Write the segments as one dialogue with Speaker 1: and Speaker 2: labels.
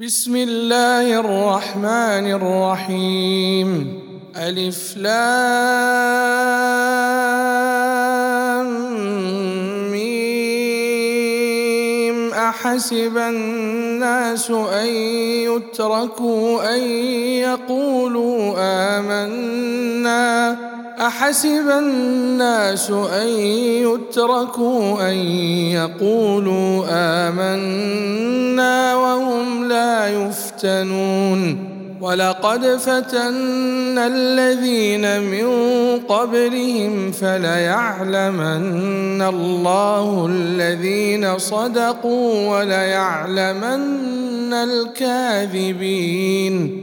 Speaker 1: بسم الله الرحمن الرحيم ألف لام ميم أحسب الناس أن يتركوا أن يقولوا آمنا احسب الناس ان يتركوا ان يقولوا امنا وهم لا يفتنون ولقد فتنا الذين من قبلهم فليعلمن الله الذين صدقوا وليعلمن الكاذبين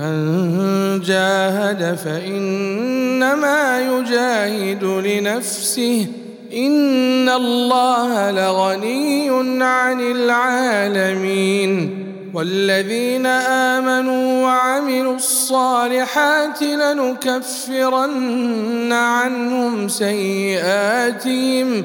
Speaker 1: ومن جاهد فإنما يجاهد لنفسه إن الله لغني عن العالمين والذين آمنوا وعملوا الصالحات لنكفرن عنهم سيئاتهم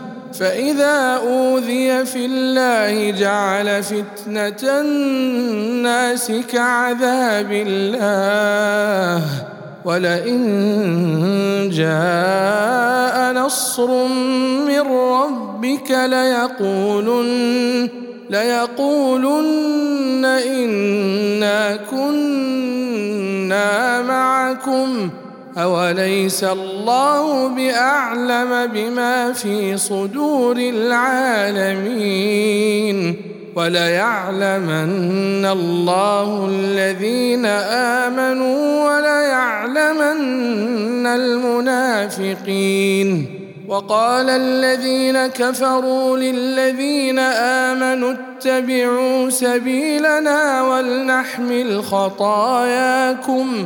Speaker 1: فإذا أوذي في الله جعل فتنة الناس كعذاب الله ولئن جاء نصر من ربك ليقولن ليقولن إنا كنا معكم ۖ أوليس الله بأعلم بما في صدور العالمين وليعلمن الله الذين آمنوا وليعلمن المنافقين وقال الذين كفروا للذين امنوا اتبعوا سبيلنا ولنحمل خطاياكم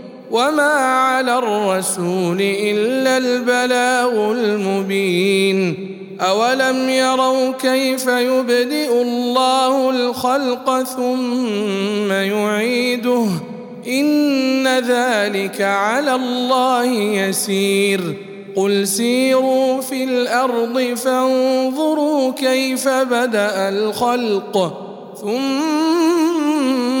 Speaker 1: وما على الرسول الا البلاغ المبين اولم يروا كيف يبدئ الله الخلق ثم يعيده ان ذلك على الله يسير قل سيروا في الارض فانظروا كيف بدا الخلق ثم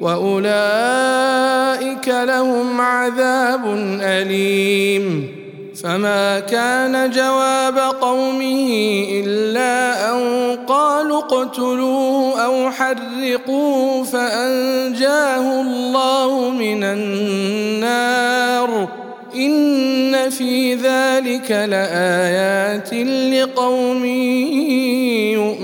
Speaker 1: واولئك لهم عذاب اليم فما كان جواب قومه الا ان قالوا اقتلوه او حرقوه فانجاه الله من النار ان في ذلك لايات لقوم يؤمنون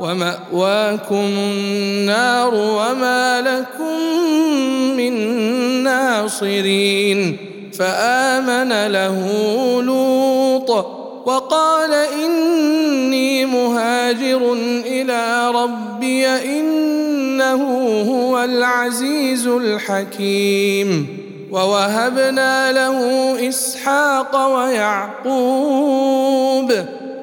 Speaker 1: وماواكم النار وما لكم من ناصرين فامن له لوط وقال اني مهاجر الى ربي انه هو العزيز الحكيم ووهبنا له اسحاق ويعقوب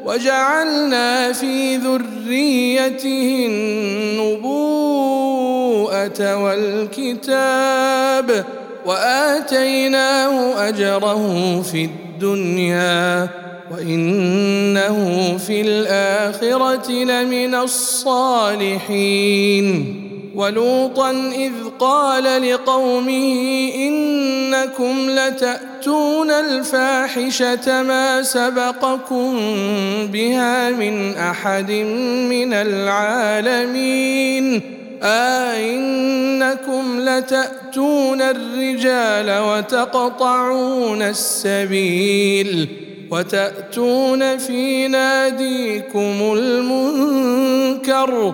Speaker 1: وجعلنا في ذريته النبوءه والكتاب واتيناه اجره في الدنيا وانه في الاخره لمن الصالحين ولوطا اذ قال لقومه انكم لتاتون الفاحشه ما سبقكم بها من احد من العالمين أئنكم آه لتأتون الرجال وتقطعون السبيل وتأتون في ناديكم المنكر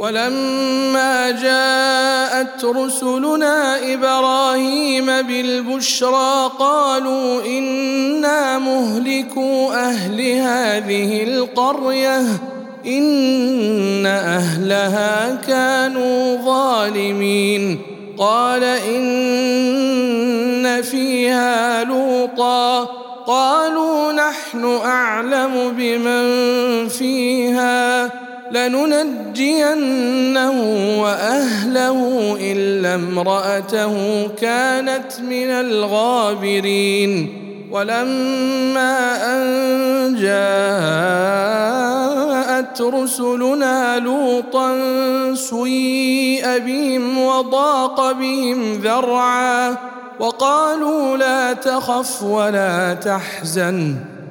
Speaker 1: ولما جاءت رسلنا ابراهيم بالبشرى قالوا انا مهلكوا اهل هذه القريه ان اهلها كانوا ظالمين قال ان فيها لوطا قالوا نحن اعلم بمن فيها لننجينه واهله الا امراته كانت من الغابرين ولما ان جاءت رسلنا لوطا سيئ بهم وضاق بهم ذرعا وقالوا لا تخف ولا تحزن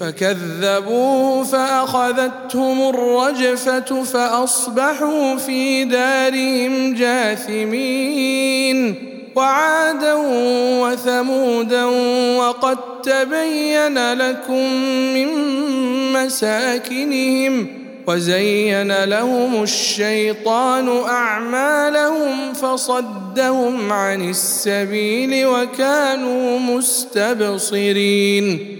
Speaker 1: فكذبوه فأخذتهم الرجفة فأصبحوا في دارهم جاثمين وعادا وثمودا وقد تبين لكم من مساكنهم وزين لهم الشيطان أعمالهم فصدهم عن السبيل وكانوا مستبصرين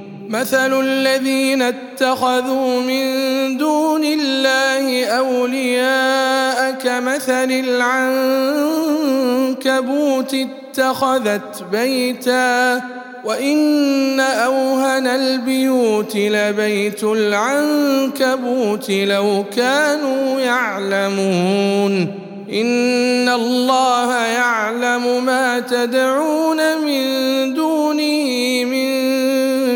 Speaker 1: مثل الذين اتخذوا من دون الله اولياء كمثل العنكبوت اتخذت بيتا وان اوهن البيوت لبيت العنكبوت لو كانوا يعلمون ان الله يعلم ما تدعون من دونه من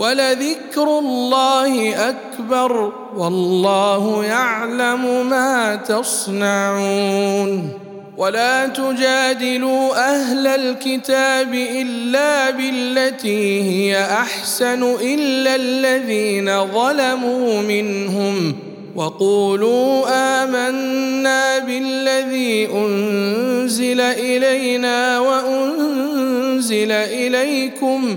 Speaker 1: ولذكر الله اكبر والله يعلم ما تصنعون ولا تجادلوا اهل الكتاب الا بالتي هي احسن الا الذين ظلموا منهم وقولوا امنا بالذي انزل الينا وانزل اليكم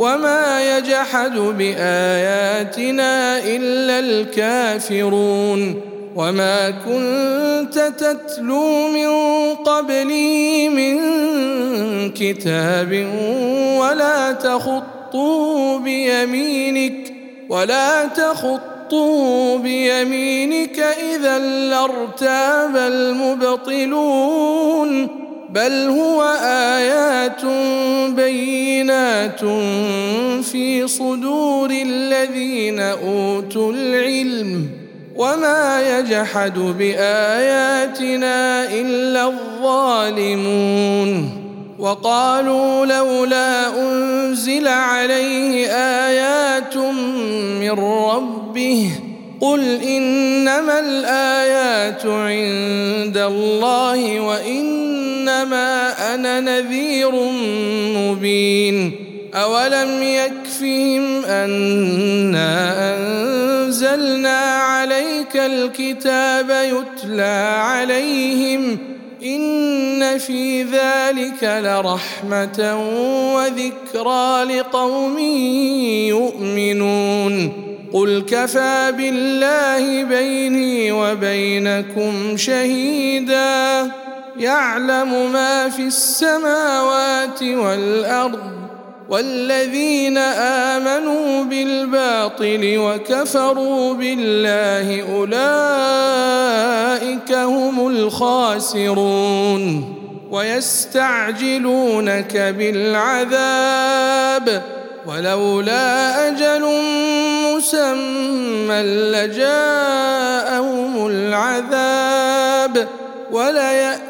Speaker 1: وما يجحد باياتنا الا الكافرون وما كنت تتلو من قبلي من كتاب ولا تخطوا بيمينك ولا تخطوا بيمينك اذا لارتاب المبطلون بل هو ايات بينات في صدور الذين اوتوا العلم وما يجحد باياتنا الا الظالمون وقالوا لولا انزل عليه ايات من ربه قل انما الايات عند الله وان انما انا نذير مبين اولم يكفهم انا انزلنا عليك الكتاب يتلى عليهم ان في ذلك لرحمه وذكرى لقوم يؤمنون قل كفى بالله بيني وبينكم شهيدا يعلم ما في السماوات والارض والذين امنوا بالباطل وكفروا بالله اولئك هم الخاسرون ويستعجلونك بالعذاب ولولا اجل مسمى لجاءهم العذاب وليأتي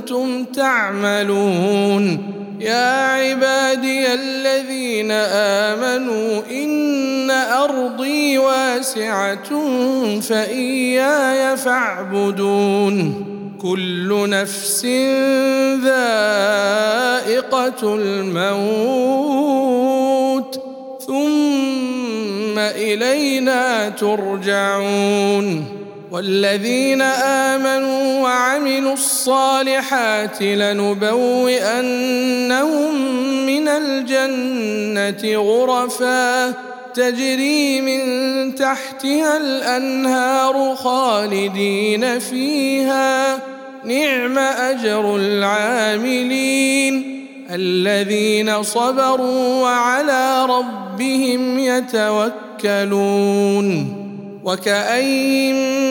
Speaker 1: كنتم تعملون يا عبادي الذين امنوا ان ارضي واسعه فاياي فاعبدون كل نفس ذائقه الموت ثم الينا ترجعون والذين امنوا وعملوا الصالحات لنبوئنهم من الجنه غرفا تجري من تحتها الانهار خالدين فيها نعم اجر العاملين الذين صبروا وعلى ربهم يتوكلون وكاين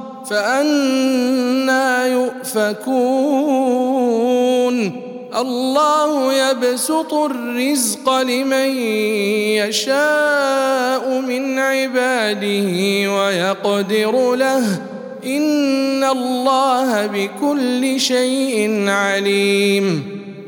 Speaker 1: فأنا يؤفكون الله يبسط الرزق لمن يشاء من عباده ويقدر له إن الله بكل شيء عليم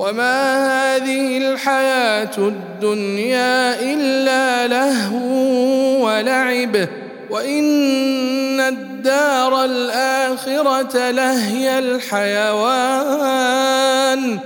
Speaker 1: وما هذه الحياه الدنيا الا لهو ولعب وان الدار الاخره لهي الحيوان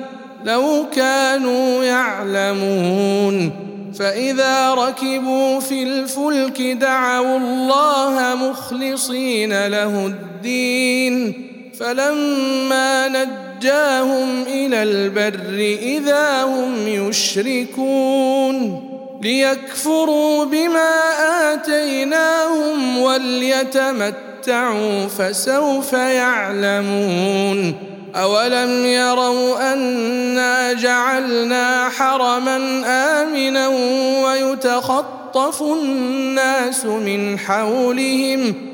Speaker 1: لو كانوا يعلمون فاذا ركبوا في الفلك دعوا الله مخلصين له الدين فلما نجوا نجاهم الى البر اذا هم يشركون ليكفروا بما اتيناهم وليتمتعوا فسوف يعلمون اولم يروا انا جعلنا حرما امنا ويتخطف الناس من حولهم